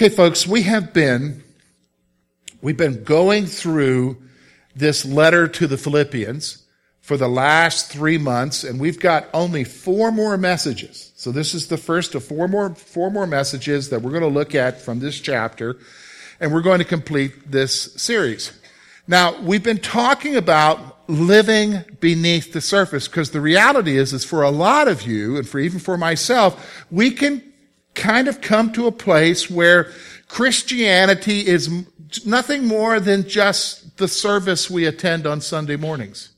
Okay, folks, we have been, we've been going through this letter to the Philippians for the last three months, and we've got only four more messages. So this is the first of four more, four more messages that we're going to look at from this chapter, and we're going to complete this series. Now, we've been talking about living beneath the surface because the reality is, is for a lot of you, and for even for myself, we can kind of come to a place where Christianity is nothing more than just the service we attend on Sunday mornings.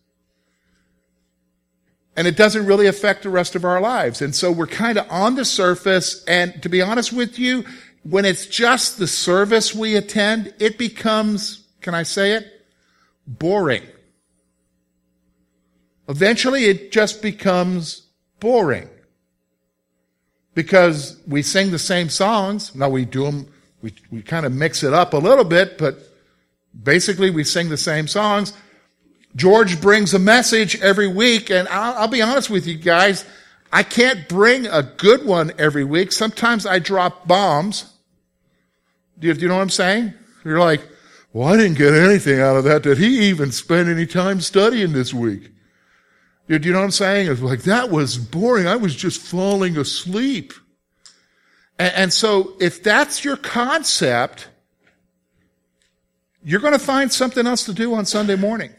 And it doesn't really affect the rest of our lives. And so we're kind of on the surface. And to be honest with you, when it's just the service we attend, it becomes, can I say it? Boring. Eventually it just becomes boring because we sing the same songs. Now we do them, we, we kind of mix it up a little bit, but basically we sing the same songs. George brings a message every week, and I'll, I'll, be honest with you guys, I can't bring a good one every week. Sometimes I drop bombs. Do you, do you know what I'm saying? You're like, well, I didn't get anything out of that. Did he even spend any time studying this week? Do you know what I'm saying? It's like, that was boring. I was just falling asleep. And, and so if that's your concept, you're going to find something else to do on Sunday morning.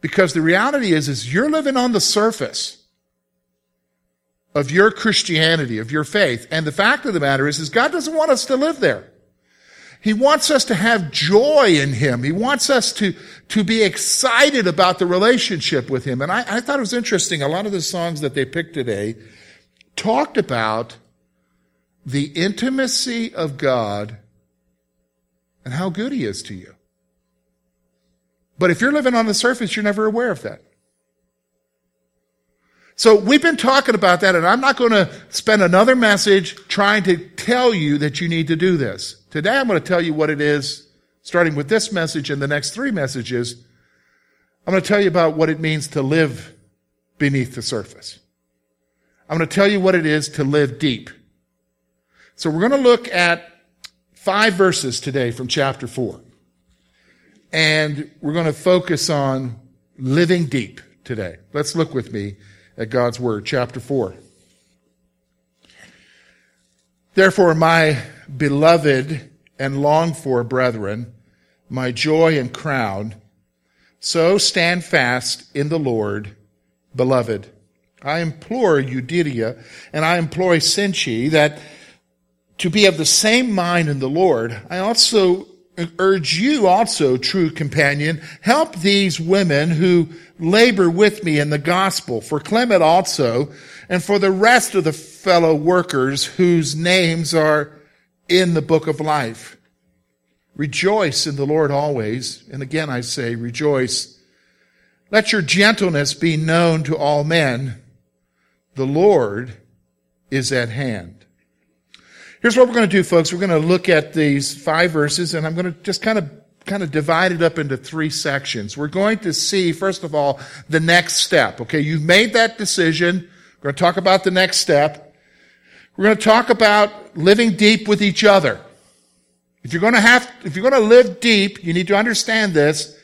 Because the reality is, is you're living on the surface of your Christianity, of your faith. And the fact of the matter is, is God doesn't want us to live there. He wants us to have joy in Him. He wants us to, to be excited about the relationship with Him. And I, I thought it was interesting. A lot of the songs that they picked today talked about the intimacy of God and how good He is to you. But if you're living on the surface, you're never aware of that. So we've been talking about that, and I'm not going to spend another message trying to tell you that you need to do this. Today I'm going to tell you what it is, starting with this message and the next three messages. I'm going to tell you about what it means to live beneath the surface. I'm going to tell you what it is to live deep. So we're going to look at five verses today from chapter four. And we're going to focus on living deep today. Let's look with me at God's Word, chapter 4. Therefore, my beloved and longed for brethren, my joy and crown, so stand fast in the Lord, beloved. I implore Euodia and I implore Syntyche that to be of the same mind in the Lord. I also urge you also, true companion, help these women who labor with me in the gospel, for Clement also, and for the rest of the fellow workers whose names are in the book of life. Rejoice in the Lord always. And again I say, rejoice. Let your gentleness be known to all men. The Lord is at hand. Here's what we're going to do, folks. We're going to look at these five verses and I'm going to just kind of kind of divide it up into three sections. We're going to see, first of all, the next step. Okay, you've made that decision. We're going to talk about the next step. We're going to talk about living deep with each other. If you're going to have, if you're going to live deep, you need to understand this.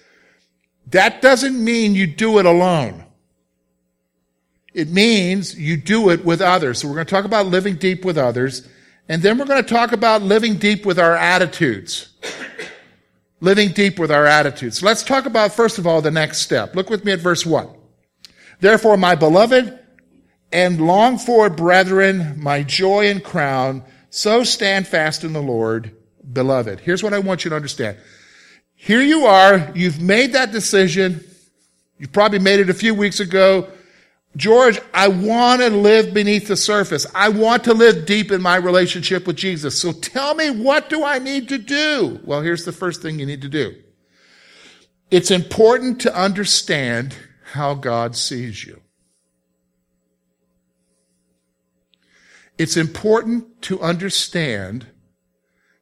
That doesn't mean you do it alone. It means you do it with others. So we're going to talk about living deep with others. And then we're going to talk about living deep with our attitudes. living deep with our attitudes. Let's talk about, first of all, the next step. Look with me at verse 1. Therefore, my beloved and long for brethren, my joy and crown, so stand fast in the Lord, beloved. Here's what I want you to understand. Here you are. You've made that decision. You've probably made it a few weeks ago. George, I want to live beneath the surface. I want to live deep in my relationship with Jesus. So tell me, what do I need to do? Well, here's the first thing you need to do. It's important to understand how God sees you. It's important to understand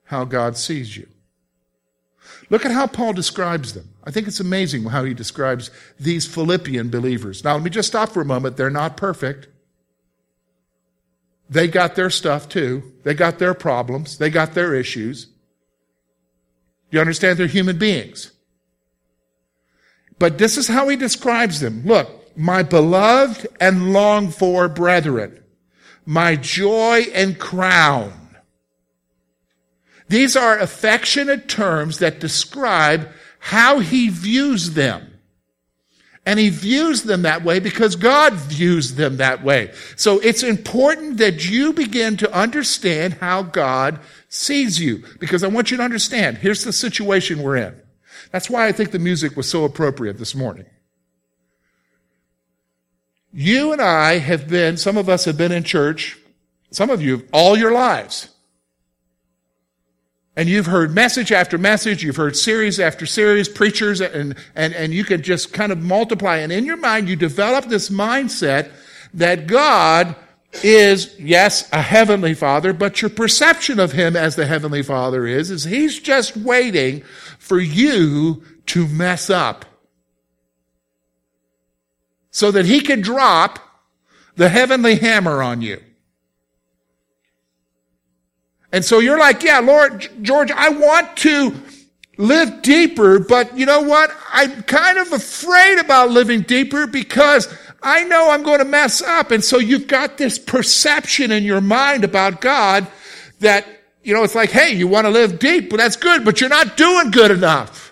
how God sees you. Look at how Paul describes them. I think it's amazing how he describes these Philippian believers. Now, let me just stop for a moment. They're not perfect. They got their stuff too. They got their problems. They got their issues. You understand? They're human beings. But this is how he describes them. Look, my beloved and longed for brethren, my joy and crown. These are affectionate terms that describe how he views them. And he views them that way because God views them that way. So it's important that you begin to understand how God sees you. Because I want you to understand, here's the situation we're in. That's why I think the music was so appropriate this morning. You and I have been, some of us have been in church, some of you all your lives. And you've heard message after message, you've heard series after series, preachers, and, and, and you can just kind of multiply. And in your mind, you develop this mindset that God is, yes, a heavenly father, but your perception of him as the heavenly father is, is he's just waiting for you to mess up. So that he can drop the heavenly hammer on you. And so you're like, yeah, Lord, George, I want to live deeper, but you know what? I'm kind of afraid about living deeper because I know I'm going to mess up. And so you've got this perception in your mind about God that, you know, it's like, hey, you want to live deep, but that's good, but you're not doing good enough.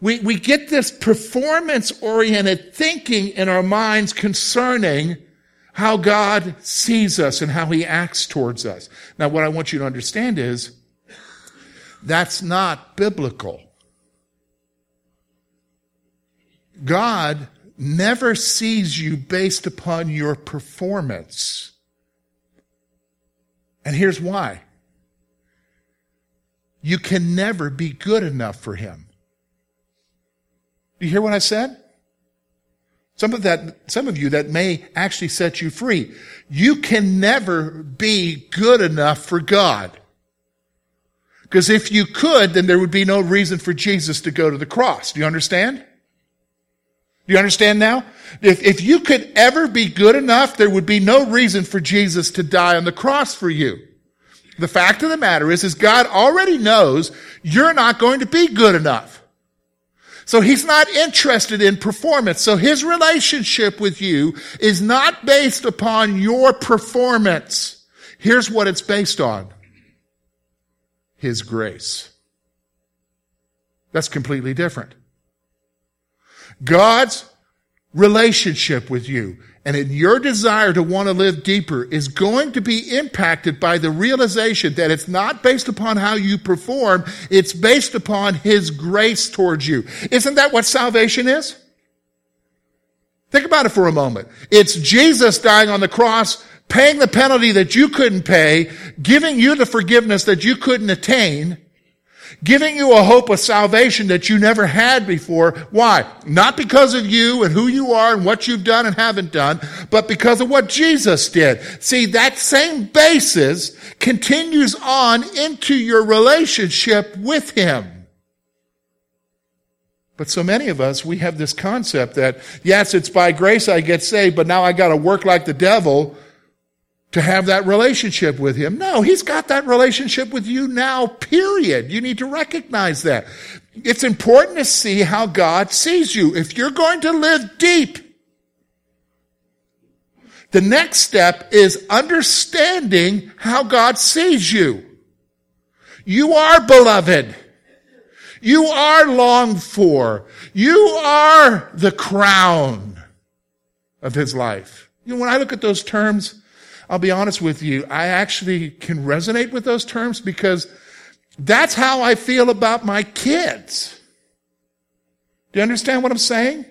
We, we get this performance oriented thinking in our minds concerning how God sees us and how he acts towards us. Now, what I want you to understand is that's not biblical. God never sees you based upon your performance. And here's why. You can never be good enough for him. Do you hear what I said? Some of that, some of you that may actually set you free. You can never be good enough for God. Because if you could, then there would be no reason for Jesus to go to the cross. Do you understand? Do you understand now? If, if you could ever be good enough, there would be no reason for Jesus to die on the cross for you. The fact of the matter is, is God already knows you're not going to be good enough. So he's not interested in performance. So his relationship with you is not based upon your performance. Here's what it's based on. His grace. That's completely different. God's relationship with you and in your desire to want to live deeper is going to be impacted by the realization that it's not based upon how you perform, it's based upon His grace towards you. Isn't that what salvation is? Think about it for a moment. It's Jesus dying on the cross, paying the penalty that you couldn't pay, giving you the forgiveness that you couldn't attain, giving you a hope of salvation that you never had before. Why? Not because of you and who you are and what you've done and haven't done, but because of what Jesus did. See, that same basis continues on into your relationship with Him. But so many of us, we have this concept that, yes, it's by grace I get saved, but now I gotta work like the devil to have that relationship with him. No, he's got that relationship with you now, period. You need to recognize that. It's important to see how God sees you. If you're going to live deep, the next step is understanding how God sees you. You are beloved. You are longed for. You are the crown of his life. You know, when I look at those terms, I'll be honest with you, I actually can resonate with those terms because that's how I feel about my kids. Do you understand what I'm saying?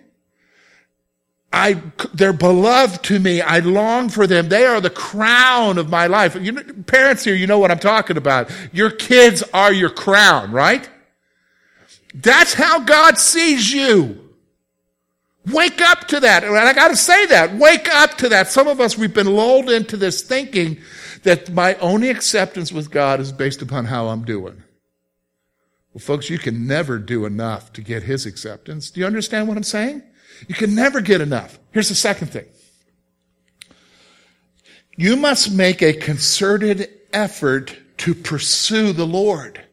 I, they're beloved to me. I long for them. They are the crown of my life. You know, parents here, you know what I'm talking about. Your kids are your crown, right? That's how God sees you. Wake up to that. And I got to say that. Wake up to that. Some of us, we've been lulled into this thinking that my only acceptance with God is based upon how I'm doing. Well, folks, you can never do enough to get His acceptance. Do you understand what I'm saying? You can never get enough. Here's the second thing. You must make a concerted effort to pursue the Lord.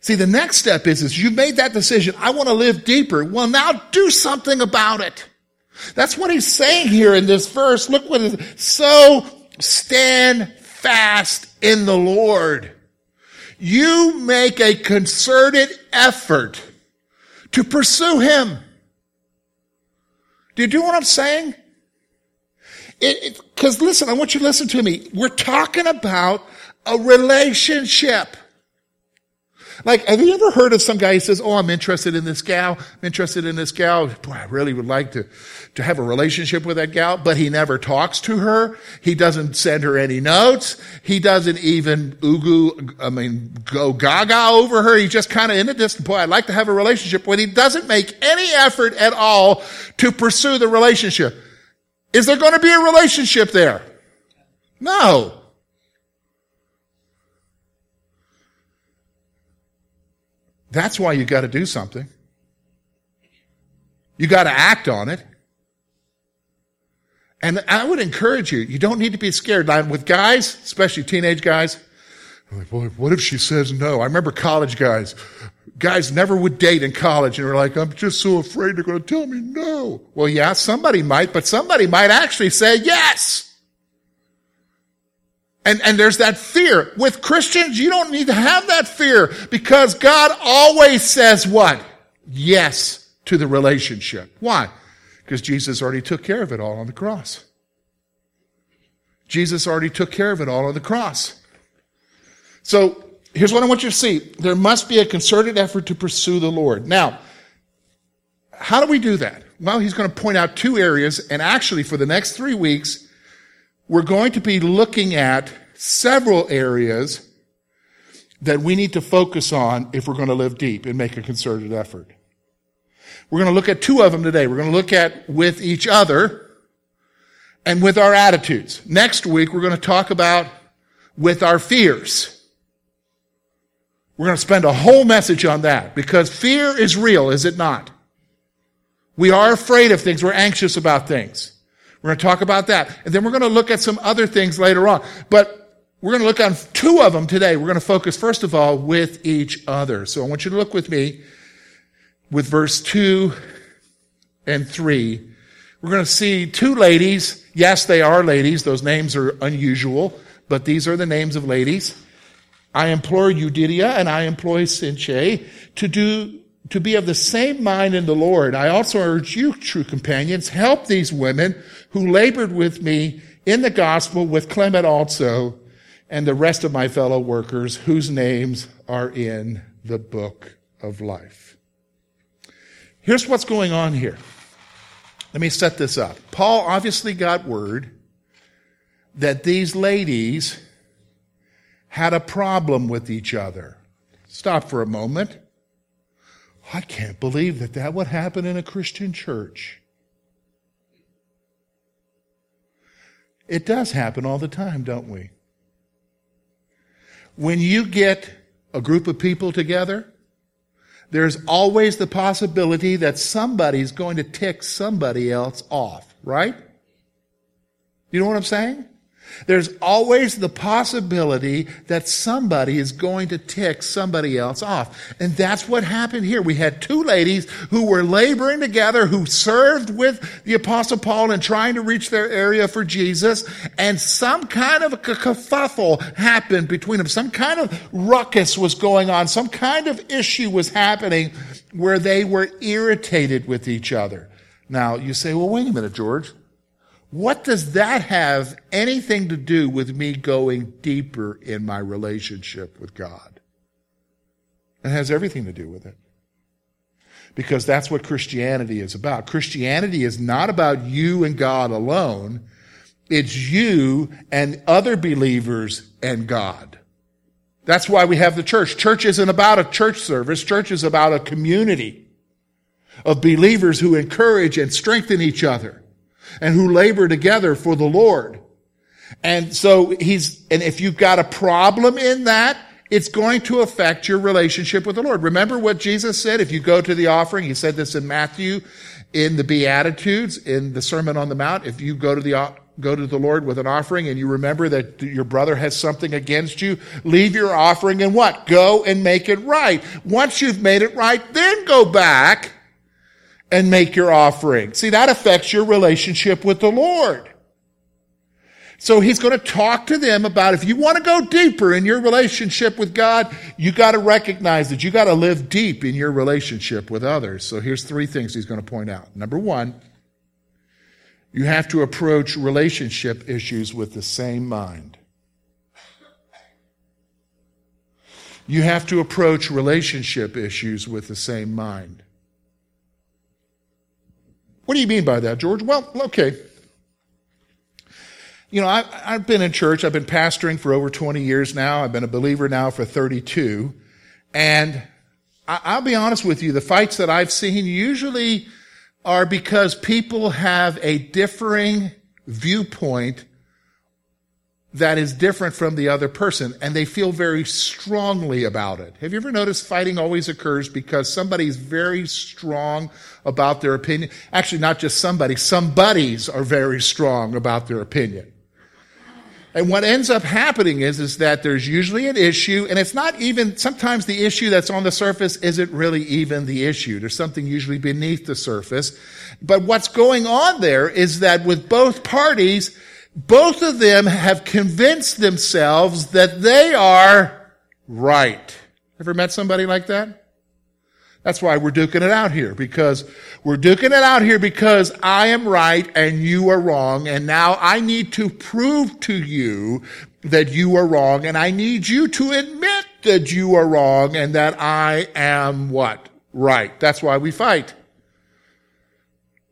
See, the next step is, is you made that decision. I want to live deeper. Well, now do something about it. That's what he's saying here in this verse. Look what it is. So stand fast in the Lord. You make a concerted effort to pursue him. Do you do what I'm saying? It because listen, I want you to listen to me. We're talking about a relationship. Like, have you ever heard of some guy who says, Oh, I'm interested in this gal. I'm interested in this gal. Boy, I really would like to, to have a relationship with that gal, but he never talks to her. He doesn't send her any notes. He doesn't even ugu, I mean, go gaga over her. He's just kind of in the distance. Boy, I'd like to have a relationship with. He doesn't make any effort at all to pursue the relationship. Is there going to be a relationship there? No. That's why you got to do something. You got to act on it. And I would encourage you, you don't need to be scared. Now, with guys, especially teenage guys, I'm like, boy, what if she says no? I remember college guys. Guys never would date in college and were like, I'm just so afraid they're going to tell me no. Well, yeah, somebody might, but somebody might actually say yes. And, and there's that fear. With Christians, you don't need to have that fear because God always says what? Yes to the relationship. Why? Because Jesus already took care of it all on the cross. Jesus already took care of it all on the cross. So here's what I want you to see. There must be a concerted effort to pursue the Lord. Now, how do we do that? Well, he's going to point out two areas, and actually for the next three weeks, we're going to be looking at several areas that we need to focus on if we're going to live deep and make a concerted effort. We're going to look at two of them today. We're going to look at with each other and with our attitudes. Next week, we're going to talk about with our fears. We're going to spend a whole message on that because fear is real, is it not? We are afraid of things. We're anxious about things. We're going to talk about that. And then we're going to look at some other things later on. But we're going to look on two of them today. We're going to focus, first of all, with each other. So I want you to look with me with verse 2 and 3. We're going to see two ladies. Yes, they are ladies. Those names are unusual, but these are the names of ladies. I implore Euodia and I implore Syntyche to do to be of the same mind in the Lord. I also urge you, true companions, help these women who labored with me in the gospel with Clement also and the rest of my fellow workers whose names are in the book of life. Here's what's going on here. Let me set this up. Paul obviously got word that these ladies had a problem with each other. Stop for a moment. I can't believe that that would happen in a Christian church. It does happen all the time, don't we? When you get a group of people together, there's always the possibility that somebody's going to tick somebody else off, right? You know what I'm saying? There's always the possibility that somebody is going to tick somebody else off. And that's what happened here. We had two ladies who were laboring together, who served with the apostle Paul and trying to reach their area for Jesus. And some kind of a kerfuffle happened between them. Some kind of ruckus was going on. Some kind of issue was happening where they were irritated with each other. Now you say, well, wait a minute, George. What does that have anything to do with me going deeper in my relationship with God? It has everything to do with it. Because that's what Christianity is about. Christianity is not about you and God alone. It's you and other believers and God. That's why we have the church. Church isn't about a church service. Church is about a community of believers who encourage and strengthen each other and who labor together for the Lord. And so he's, and if you've got a problem in that, it's going to affect your relationship with the Lord. Remember what Jesus said? If you go to the offering, he said this in Matthew, in the Beatitudes, in the Sermon on the Mount, if you go to the go to the Lord with an offering and you remember that your brother has something against you, leave your offering and what? Go and make it right. Once you've made it right, then go back and make your offering. See, that affects your relationship with the Lord. So he's going to talk to them about if you want to go deeper in your relationship with God, you got to recognize that you got to live deep in your relationship with others. So here's three things he's going to point out. Number one, you have to approach relationship issues with the same mind. You have to approach relationship issues with the same mind. What do you mean by that, George? Well, okay. You know, I, have been in church. I've been pastoring for over 20 years now. I've been a believer now for 32. And I, I'll be honest with you, the fights that I've seen usually are because people have a differing viewpoint that is different from the other person and they feel very strongly about it. Have you ever noticed fighting always occurs because somebody's very strong about their opinion? Actually, not just somebody, some buddies are very strong about their opinion. And what ends up happening is, is that there's usually an issue, and it's not even, sometimes the issue that's on the surface isn't really even the issue. There's something usually beneath the surface. But what's going on there is that with both parties, both of them have convinced themselves that they are right. Ever met somebody like that? That's why we're duking it out here because we're duking it out here because I am right and you are wrong. And now I need to prove to you that you are wrong. And I need you to admit that you are wrong and that I am what? Right. That's why we fight.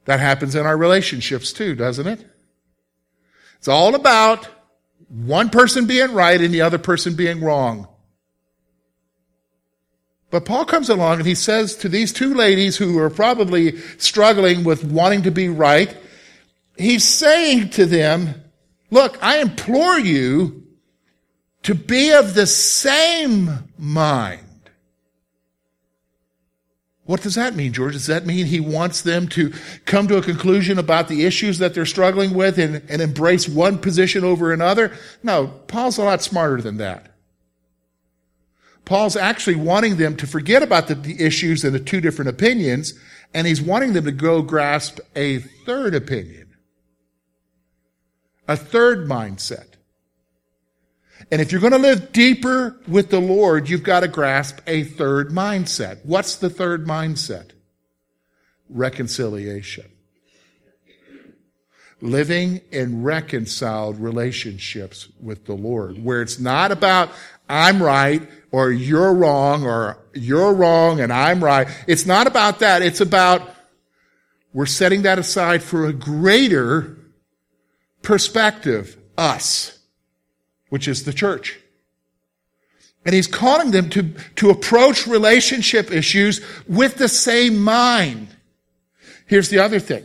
That happens in our relationships too, doesn't it? It's all about one person being right and the other person being wrong. But Paul comes along and he says to these two ladies who are probably struggling with wanting to be right, he's saying to them, look, I implore you to be of the same mind. What does that mean, George? Does that mean he wants them to come to a conclusion about the issues that they're struggling with and, and embrace one position over another? No, Paul's a lot smarter than that. Paul's actually wanting them to forget about the, the issues and the two different opinions, and he's wanting them to go grasp a third opinion, a third mindset. And if you're going to live deeper with the Lord, you've got to grasp a third mindset. What's the third mindset? Reconciliation. Living in reconciled relationships with the Lord, where it's not about I'm right or you're wrong or you're wrong and I'm right. It's not about that. It's about we're setting that aside for a greater perspective, us, which is the church. And he's calling them to, to approach relationship issues with the same mind. Here's the other thing.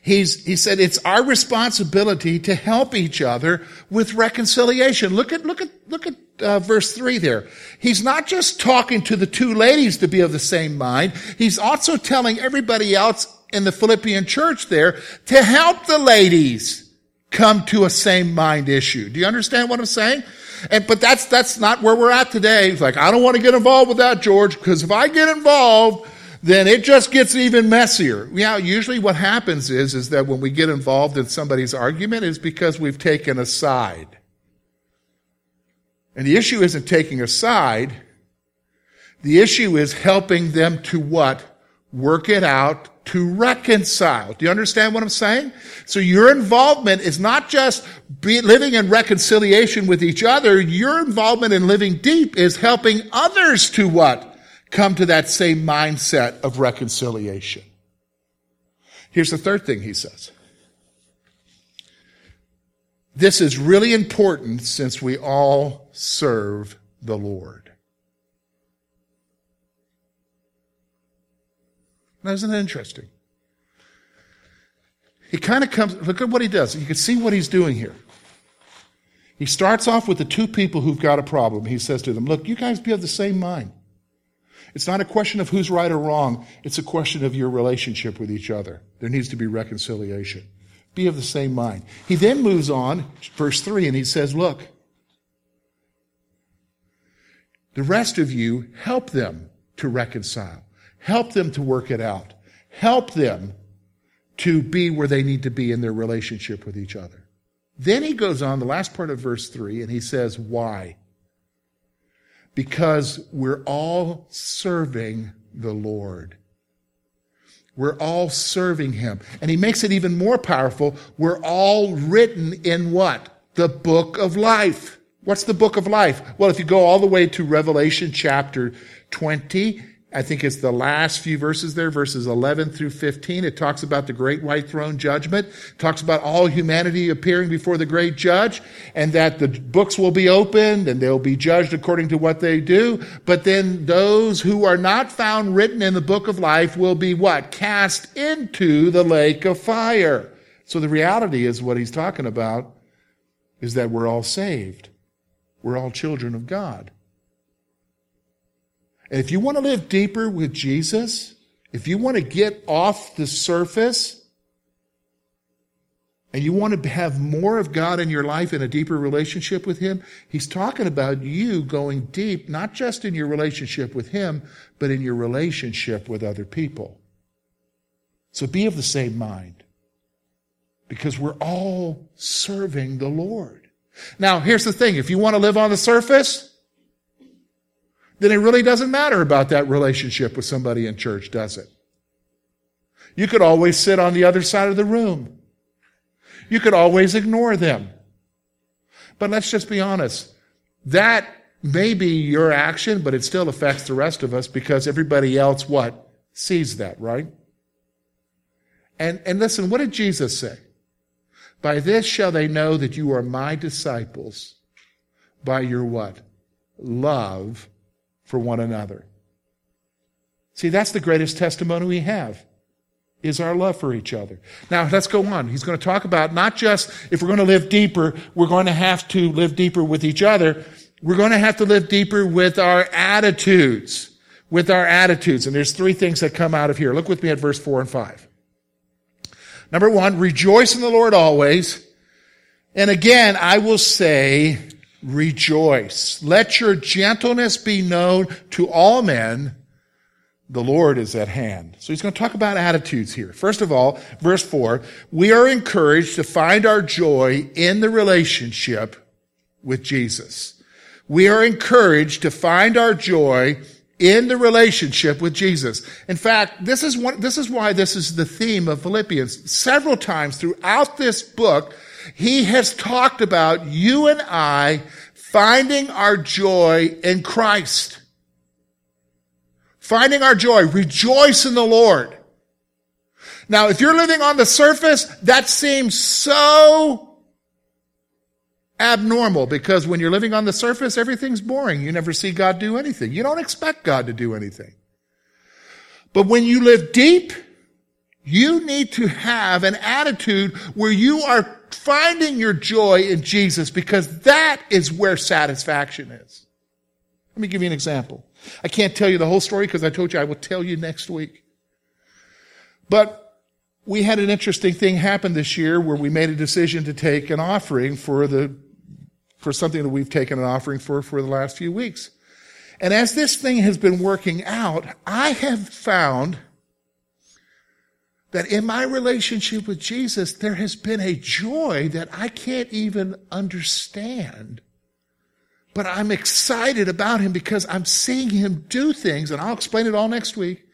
He's, he said it's our responsibility to help each other with reconciliation. Look at, look at, look at uh, verse 3 there. He's not just talking to the two ladies to be of the same mind. He's also telling everybody else in the Philippian church there to help the ladies come to a same mind issue. Do you understand what I'm saying? And, but that's, that's not where we're at today. It's like, I don't want to get involved with that, George, because if I get involved, then it just gets even messier. Yeah, usually what happens is, is that when we get involved in somebody's argument is because we've taken a side. And the issue isn't taking a side. The issue is helping them to what? Work it out to reconcile. Do you understand what I'm saying? So your involvement is not just living in reconciliation with each other. Your involvement in living deep is helping others to what? come to that same mindset of reconciliation. Here's the third thing he says. This is really important since we all serve the Lord. Now, isn't that interesting? He kind of comes, look at what he does. You can see what he's doing here. He starts off with the two people who've got a problem. He says to them, Look, you guys be of the same mind. It's not a question of who's right or wrong. It's a question of your relationship with each other. There needs to be reconciliation. Be of the same mind. He then moves on, verse 3, and he says, Look, the rest of you help them to reconcile. Help them to work it out. Help them to be where they need to be in their relationship with each other. Then he goes on, the last part of verse 3, and he says, Why? Because we're all serving the Lord. We're all serving him. And he makes it even more powerful. We're all written in what? The book of life. What's the book of life? Well, if you go all the way to Revelation chapter 20, I think it's the last few verses there, verses 11 through 15. It talks about the great white throne judgment, it talks about all humanity appearing before the great judge, and that the books will be opened and they'll be judged according to what they do. But then those who are not found written in the book of life will be what? Cast into the lake of fire. So the reality is what he's talking about is that we're all saved. We're all children of God. And if you want to live deeper with Jesus, if you want to get off the surface and you want to have more of God in your life and a deeper relationship with Him, He's talking about you going deep, not just in your relationship with Him, but in your relationship with other people. So be of the same mind because we're all serving the Lord. Now, here's the thing. If you want to live on the surface, then it really doesn't matter about that relationship with somebody in church, does it? You could always sit on the other side of the room. You could always ignore them. But let's just be honest. That may be your action, but it still affects the rest of us because everybody else what? Sees that, right? And, and listen, what did Jesus say? By this shall they know that you are my disciples by your what? Love for one another. See, that's the greatest testimony we have is our love for each other. Now, let's go on. He's going to talk about not just if we're going to live deeper, we're going to have to live deeper with each other. We're going to have to live deeper with our attitudes. With our attitudes. And there's three things that come out of here. Look with me at verse four and five. Number one, rejoice in the Lord always. And again, I will say, rejoice. Let your gentleness be known to all men. The Lord is at hand. So he's going to talk about attitudes here. First of all, verse four, we are encouraged to find our joy in the relationship with Jesus. We are encouraged to find our joy in the relationship with Jesus. In fact, this is one, this is why this is the theme of Philippians. Several times throughout this book, he has talked about you and I finding our joy in Christ. Finding our joy. Rejoice in the Lord. Now, if you're living on the surface, that seems so abnormal because when you're living on the surface, everything's boring. You never see God do anything. You don't expect God to do anything. But when you live deep, you need to have an attitude where you are finding your joy in Jesus because that is where satisfaction is. Let me give you an example. I can't tell you the whole story because I told you I will tell you next week. But we had an interesting thing happen this year where we made a decision to take an offering for the, for something that we've taken an offering for for the last few weeks. And as this thing has been working out, I have found that in my relationship with Jesus, there has been a joy that I can't even understand. But I'm excited about him because I'm seeing him do things, and I'll explain it all next week.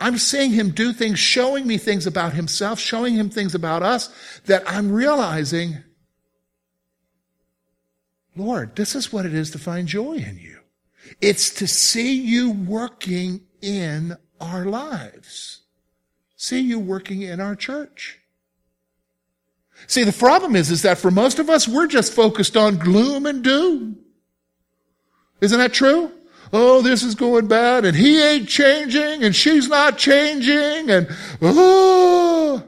I'm seeing him do things, showing me things about himself, showing him things about us that I'm realizing, Lord, this is what it is to find joy in you. It's to see you working in our lives see you working in our church. See, the problem is, is that for most of us, we're just focused on gloom and doom. Isn't that true? Oh, this is going bad and he ain't changing and she's not changing and oh.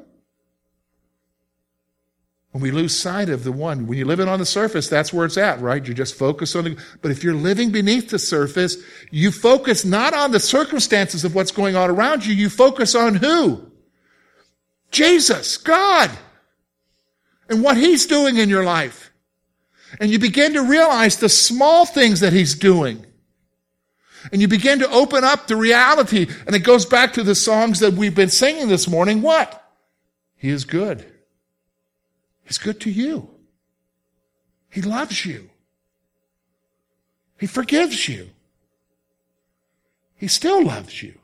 When we lose sight of the one, when you're living on the surface, that's where it's at, right? You just focus on the, but if you're living beneath the surface, you focus not on the circumstances of what's going on around you, you focus on who? Jesus, God, and what He's doing in your life. And you begin to realize the small things that He's doing. And you begin to open up the reality, and it goes back to the songs that we've been singing this morning. What? He is good. He's good to you. He loves you. He forgives you. He still loves you.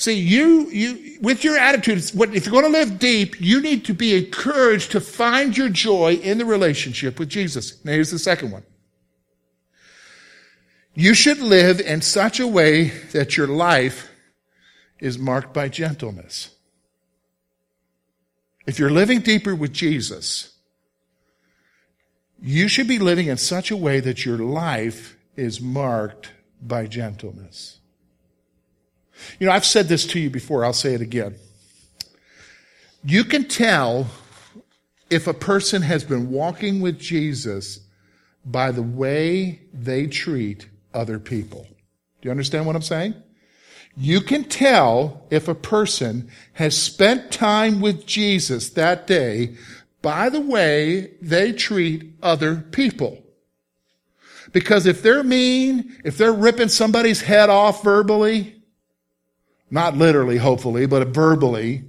See, you, you, with your attitude, if you're going to live deep, you need to be encouraged to find your joy in the relationship with Jesus. Now here's the second one. You should live in such a way that your life is marked by gentleness. If you're living deeper with Jesus, you should be living in such a way that your life is marked by gentleness. You know, I've said this to you before, I'll say it again. You can tell if a person has been walking with Jesus by the way they treat other people. Do you understand what I'm saying? You can tell if a person has spent time with Jesus that day by the way they treat other people. Because if they're mean, if they're ripping somebody's head off verbally, not literally, hopefully, but verbally,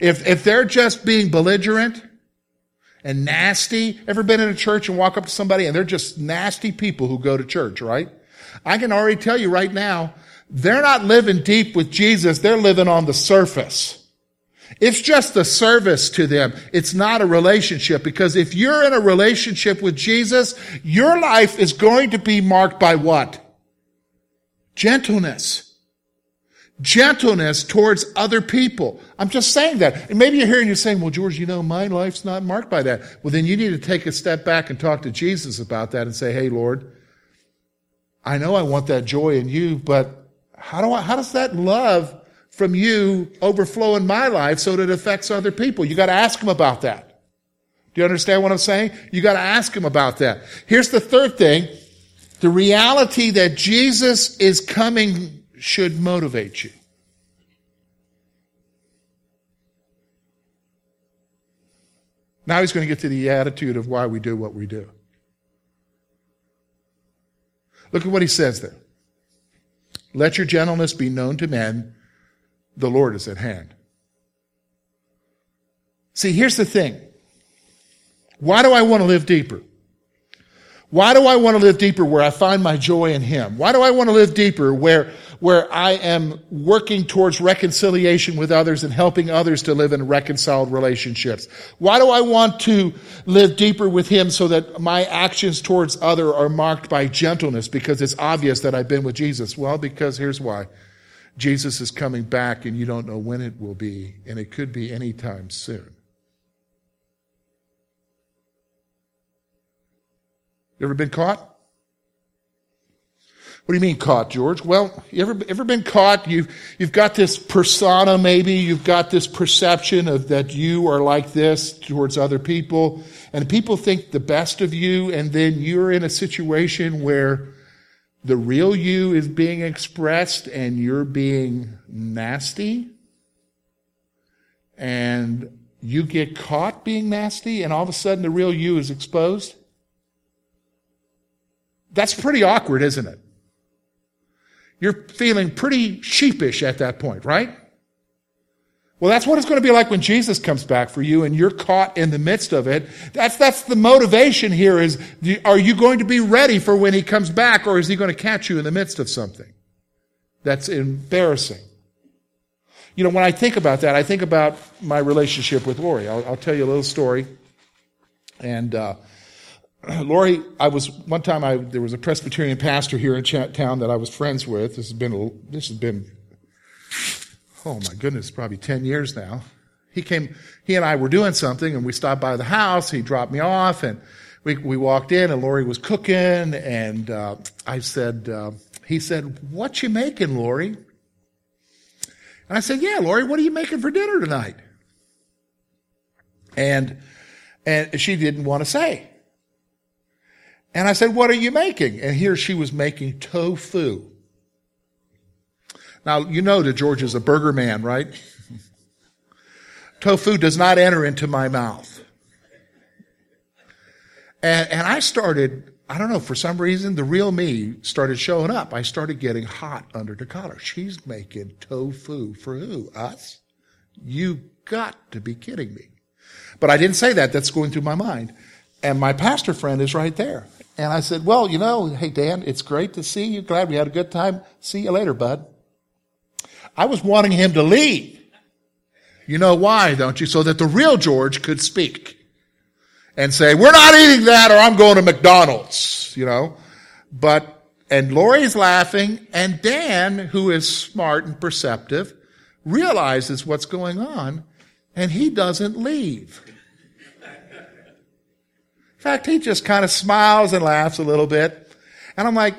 if, if they're just being belligerent and nasty, ever been in a church and walk up to somebody and they're just nasty people who go to church, right? I can already tell you right now, they're not living deep with Jesus. They're living on the surface. It's just a service to them. It's not a relationship because if you're in a relationship with Jesus, your life is going to be marked by what? Gentleness. Gentleness towards other people. I'm just saying that. And maybe you're hearing you're saying, well, George, you know, my life's not marked by that. Well, then you need to take a step back and talk to Jesus about that and say, hey, Lord, I know I want that joy in you, but how do I, how does that love from you overflow in my life so that it affects other people? You got to ask them about that. Do you understand what I'm saying? You got to ask them about that. Here's the third thing. The reality that Jesus is coming should motivate you. Now he's going to get to the attitude of why we do what we do. Look at what he says there. Let your gentleness be known to men. The Lord is at hand. See, here's the thing. Why do I want to live deeper? Why do I want to live deeper where I find my joy in Him? Why do I want to live deeper where, where I am working towards reconciliation with others and helping others to live in reconciled relationships? Why do I want to live deeper with Him so that my actions towards other are marked by gentleness because it's obvious that I've been with Jesus? Well, because here's why. Jesus is coming back and you don't know when it will be, and it could be anytime soon. You ever been caught? What do you mean caught, George? Well, you ever, ever been caught? You've, you've got this persona, maybe. You've got this perception of that you are like this towards other people. And people think the best of you. And then you're in a situation where the real you is being expressed and you're being nasty. And you get caught being nasty and all of a sudden the real you is exposed. That's pretty awkward, isn't it? You're feeling pretty sheepish at that point, right? Well, that's what it's going to be like when Jesus comes back for you and you're caught in the midst of it. That's, that's the motivation here is, are you going to be ready for when he comes back or is he going to catch you in the midst of something? That's embarrassing. You know, when I think about that, I think about my relationship with Lori. I'll, I'll tell you a little story. And, uh, Lori, I was one time. I there was a Presbyterian pastor here in town that I was friends with. This has been a, this has been oh my goodness, probably ten years now. He came. He and I were doing something, and we stopped by the house. He dropped me off, and we we walked in, and Lori was cooking, and uh, I said, uh, he said, "What you making, Lori?" And I said, "Yeah, Lori, what are you making for dinner tonight?" And, and she didn't want to say. And I said, what are you making? And here she was making tofu. Now, you know that George is a burger man, right? tofu does not enter into my mouth. And, and I started, I don't know, for some reason, the real me started showing up. I started getting hot under the collar. She's making tofu for who? Us? You got to be kidding me. But I didn't say that. That's going through my mind. And my pastor friend is right there. And I said, well, you know, hey, Dan, it's great to see you. Glad we had a good time. See you later, bud. I was wanting him to leave. You know why, don't you? So that the real George could speak and say, we're not eating that or I'm going to McDonald's, you know. But, and Lori's laughing and Dan, who is smart and perceptive, realizes what's going on and he doesn't leave. Fact, he just kind of smiles and laughs a little bit. And I'm like,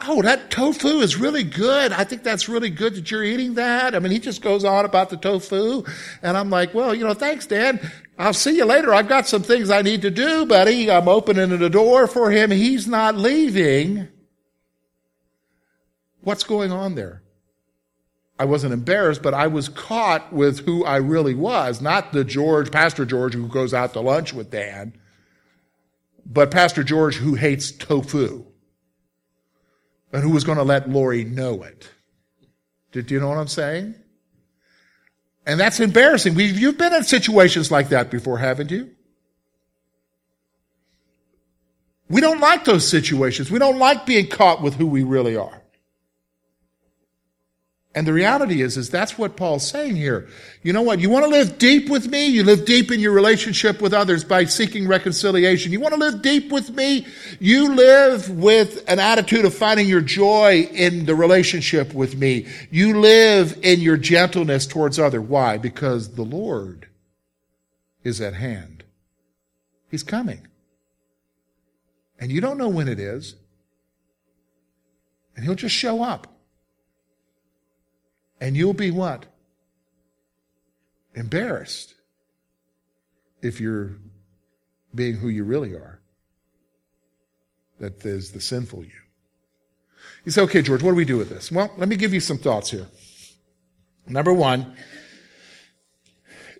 oh, that tofu is really good. I think that's really good that you're eating that. I mean, he just goes on about the tofu. And I'm like, well, you know, thanks, Dan. I'll see you later. I've got some things I need to do, buddy. I'm opening the door for him. He's not leaving. What's going on there? I wasn't embarrassed, but I was caught with who I really was, not the George, Pastor George, who goes out to lunch with Dan, but Pastor George who hates tofu and who was going to let Lori know it. Do you know what I'm saying? And that's embarrassing. We've, you've been in situations like that before, haven't you? We don't like those situations. We don't like being caught with who we really are. And the reality is, is that's what Paul's saying here. You know what? You want to live deep with me? You live deep in your relationship with others by seeking reconciliation. You want to live deep with me? You live with an attitude of finding your joy in the relationship with me. You live in your gentleness towards other. Why? Because the Lord is at hand. He's coming. And you don't know when it is. And he'll just show up. And you'll be what? Embarrassed if you're being who you really are. That is the sinful you. You say, okay, George, what do we do with this? Well, let me give you some thoughts here. Number one,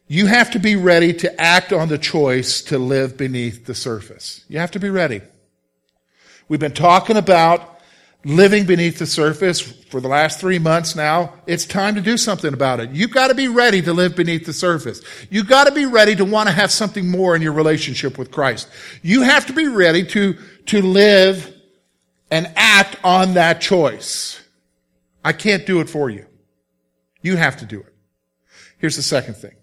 you have to be ready to act on the choice to live beneath the surface. You have to be ready. We've been talking about living beneath the surface for the last three months now. It's time to do something about it. You've got to be ready to live beneath the surface. You've got to be ready to want to have something more in your relationship with Christ. You have to be ready to, to live and act on that choice. I can't do it for you. You have to do it. Here's the second thing.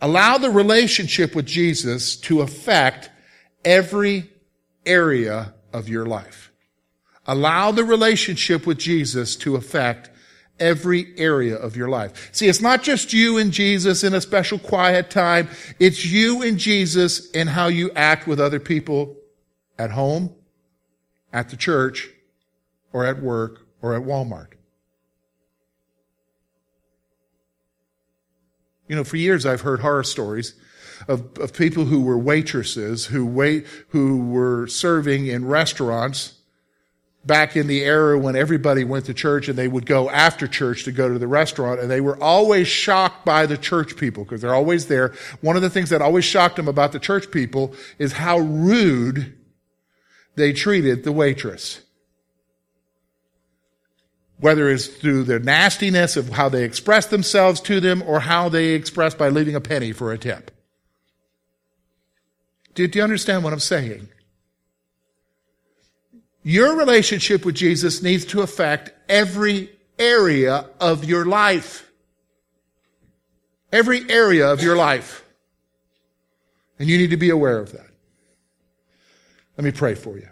Allow the relationship with Jesus to affect every area of your life. Allow the relationship with Jesus to affect every area of your life. See, it's not just you and Jesus in a special quiet time. It's you and Jesus in how you act with other people at home, at the church, or at work, or at Walmart. You know, for years I've heard horror stories of, of people who were waitresses, who wait, who were serving in restaurants, back in the era when everybody went to church and they would go after church to go to the restaurant and they were always shocked by the church people because they're always there. One of the things that always shocked them about the church people is how rude they treated the waitress. Whether it's through the nastiness of how they expressed themselves to them or how they expressed by leaving a penny for a tip. Do, do you understand what I'm saying? Your relationship with Jesus needs to affect every area of your life. Every area of your life. And you need to be aware of that. Let me pray for you.